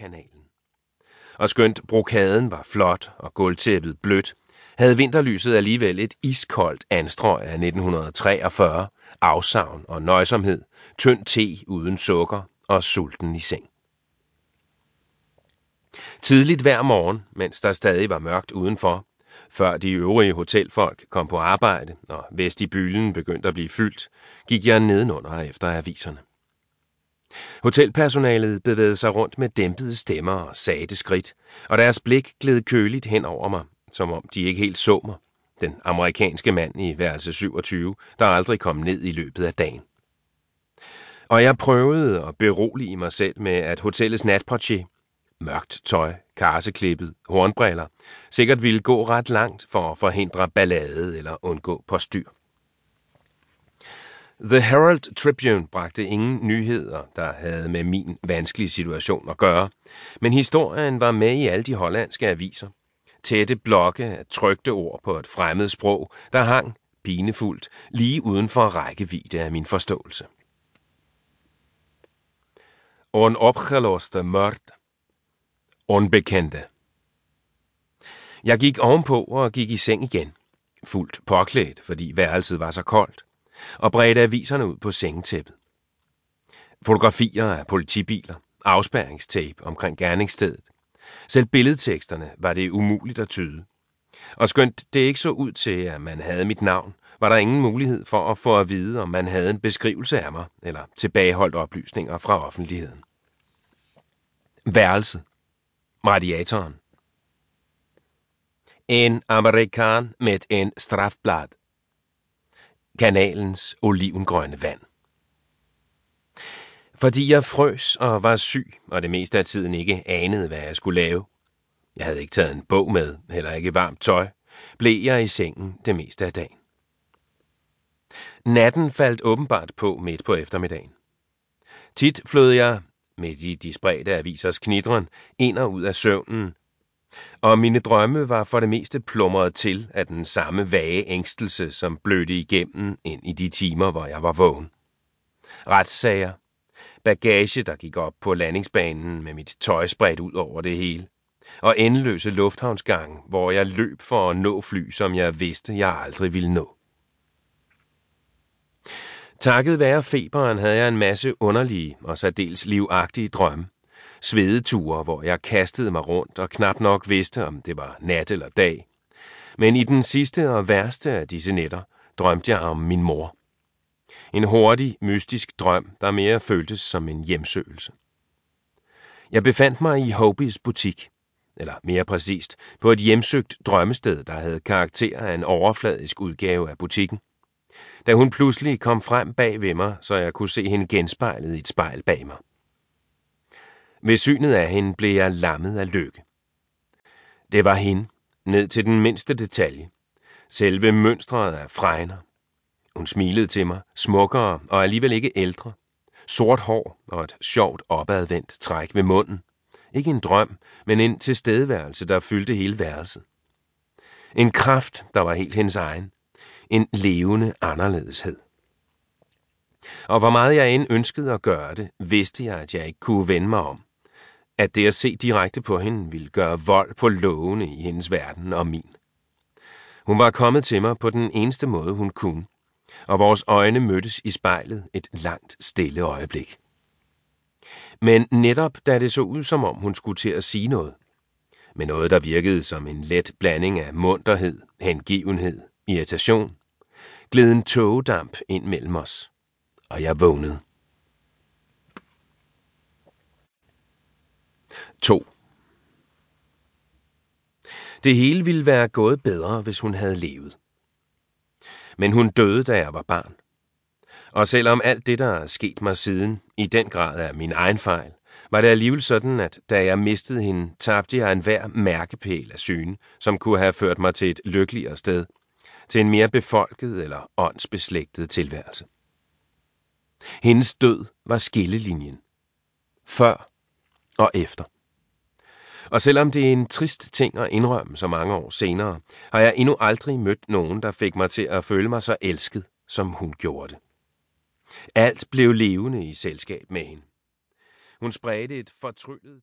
kanalen. Og skønt brokaden var flot og gulvtæppet blødt, havde vinterlyset alligevel et iskoldt anstrøg af 1943, afsavn og nøjsomhed, tynd te uden sukker og sulten i seng. Tidligt hver morgen, mens der stadig var mørkt udenfor, før de øvrige hotelfolk kom på arbejde, og vestibylen begyndte at blive fyldt, gik jeg nedenunder efter aviserne. Hotelpersonalet bevægede sig rundt med dæmpede stemmer og sagte skridt, og deres blik gled køligt hen over mig, som om de ikke helt så mig, den amerikanske mand i værelse 27, der aldrig kom ned i løbet af dagen. Og jeg prøvede at berolige mig selv med, at hotellets natportier, mørkt tøj, karseklippet, hornbriller, sikkert ville gå ret langt for at forhindre ballade eller undgå postyr. The Herald Tribune bragte ingen nyheder, der havde med min vanskelige situation at gøre, men historien var med i alle de hollandske aviser. Tætte blokke af trygte ord på et fremmed sprog, der hang, pinefuldt, lige uden for rækkevidde af min forståelse. Onopgeloste mord. Unbekendte. Jeg gik ovenpå og gik i seng igen, fuldt påklædt, fordi værelset var så koldt og bredte aviserne ud på sengetæppet. Fotografier af politibiler, afspærringstape omkring gerningsstedet. Selv billedteksterne var det umuligt at tyde. Og skønt det ikke så ud til, at man havde mit navn, var der ingen mulighed for at få at vide, om man havde en beskrivelse af mig eller tilbageholdt oplysninger fra offentligheden. Værelset. Radiatoren. En amerikan med en strafblad kanalens olivengrønne vand. Fordi jeg frøs og var syg, og det meste af tiden ikke anede, hvad jeg skulle lave. Jeg havde ikke taget en bog med, heller ikke varmt tøj, blev jeg i sengen det meste af dagen. Natten faldt åbenbart på midt på eftermiddagen. Tit flød jeg, midt i de spredte avisers knitren, ind og ud af søvnen, og mine drømme var for det meste plumret til af den samme vage ængstelse, som blødte igennem ind i de timer, hvor jeg var vågen. Retssager. Bagage, der gik op på landingsbanen med mit tøj spredt ud over det hele. Og endeløse lufthavnsgange, hvor jeg løb for at nå fly, som jeg vidste, jeg aldrig ville nå. Takket være feberen havde jeg en masse underlige og særdeles livagtige drømme svedeture, hvor jeg kastede mig rundt og knap nok vidste, om det var nat eller dag. Men i den sidste og værste af disse nætter drømte jeg om min mor. En hurtig, mystisk drøm, der mere føltes som en hjemsøgelse. Jeg befandt mig i Hobies butik, eller mere præcist, på et hjemsøgt drømmested, der havde karakter af en overfladisk udgave af butikken. Da hun pludselig kom frem bag ved mig, så jeg kunne se hende genspejlet i et spejl bag mig. Ved synet af hende blev jeg lammet af lykke. Det var hende, ned til den mindste detalje. Selve mønstret af fregner. Hun smilede til mig, smukkere og alligevel ikke ældre. Sort hår og et sjovt opadvendt træk ved munden. Ikke en drøm, men en tilstedeværelse, der fyldte hele værelset. En kraft, der var helt hendes egen. En levende anderledeshed. Og hvor meget jeg end ønskede at gøre det, vidste jeg, at jeg ikke kunne vende mig om at det at se direkte på hende ville gøre vold på lovene i hendes verden og min. Hun var kommet til mig på den eneste måde, hun kunne, og vores øjne mødtes i spejlet et langt, stille øjeblik. Men netop da det så ud, som om hun skulle til at sige noget, med noget, der virkede som en let blanding af munterhed, hengivenhed, irritation, gled en togedamp ind mellem os, og jeg vågnede. 2. Det hele ville være gået bedre, hvis hun havde levet. Men hun døde, da jeg var barn. Og selvom alt det, der er sket mig siden, i den grad er min egen fejl, var det alligevel sådan, at da jeg mistede hende, tabte jeg enhver mærkepæl af syne, som kunne have ført mig til et lykkeligere sted, til en mere befolket eller åndsbeslægtet tilværelse. Hendes død var skillelinjen. Før og efter. Og selvom det er en trist ting at indrømme så mange år senere, har jeg endnu aldrig mødt nogen, der fik mig til at føle mig så elsket, som hun gjorde det. Alt blev levende i selskab med hende. Hun spredte et fortryllet til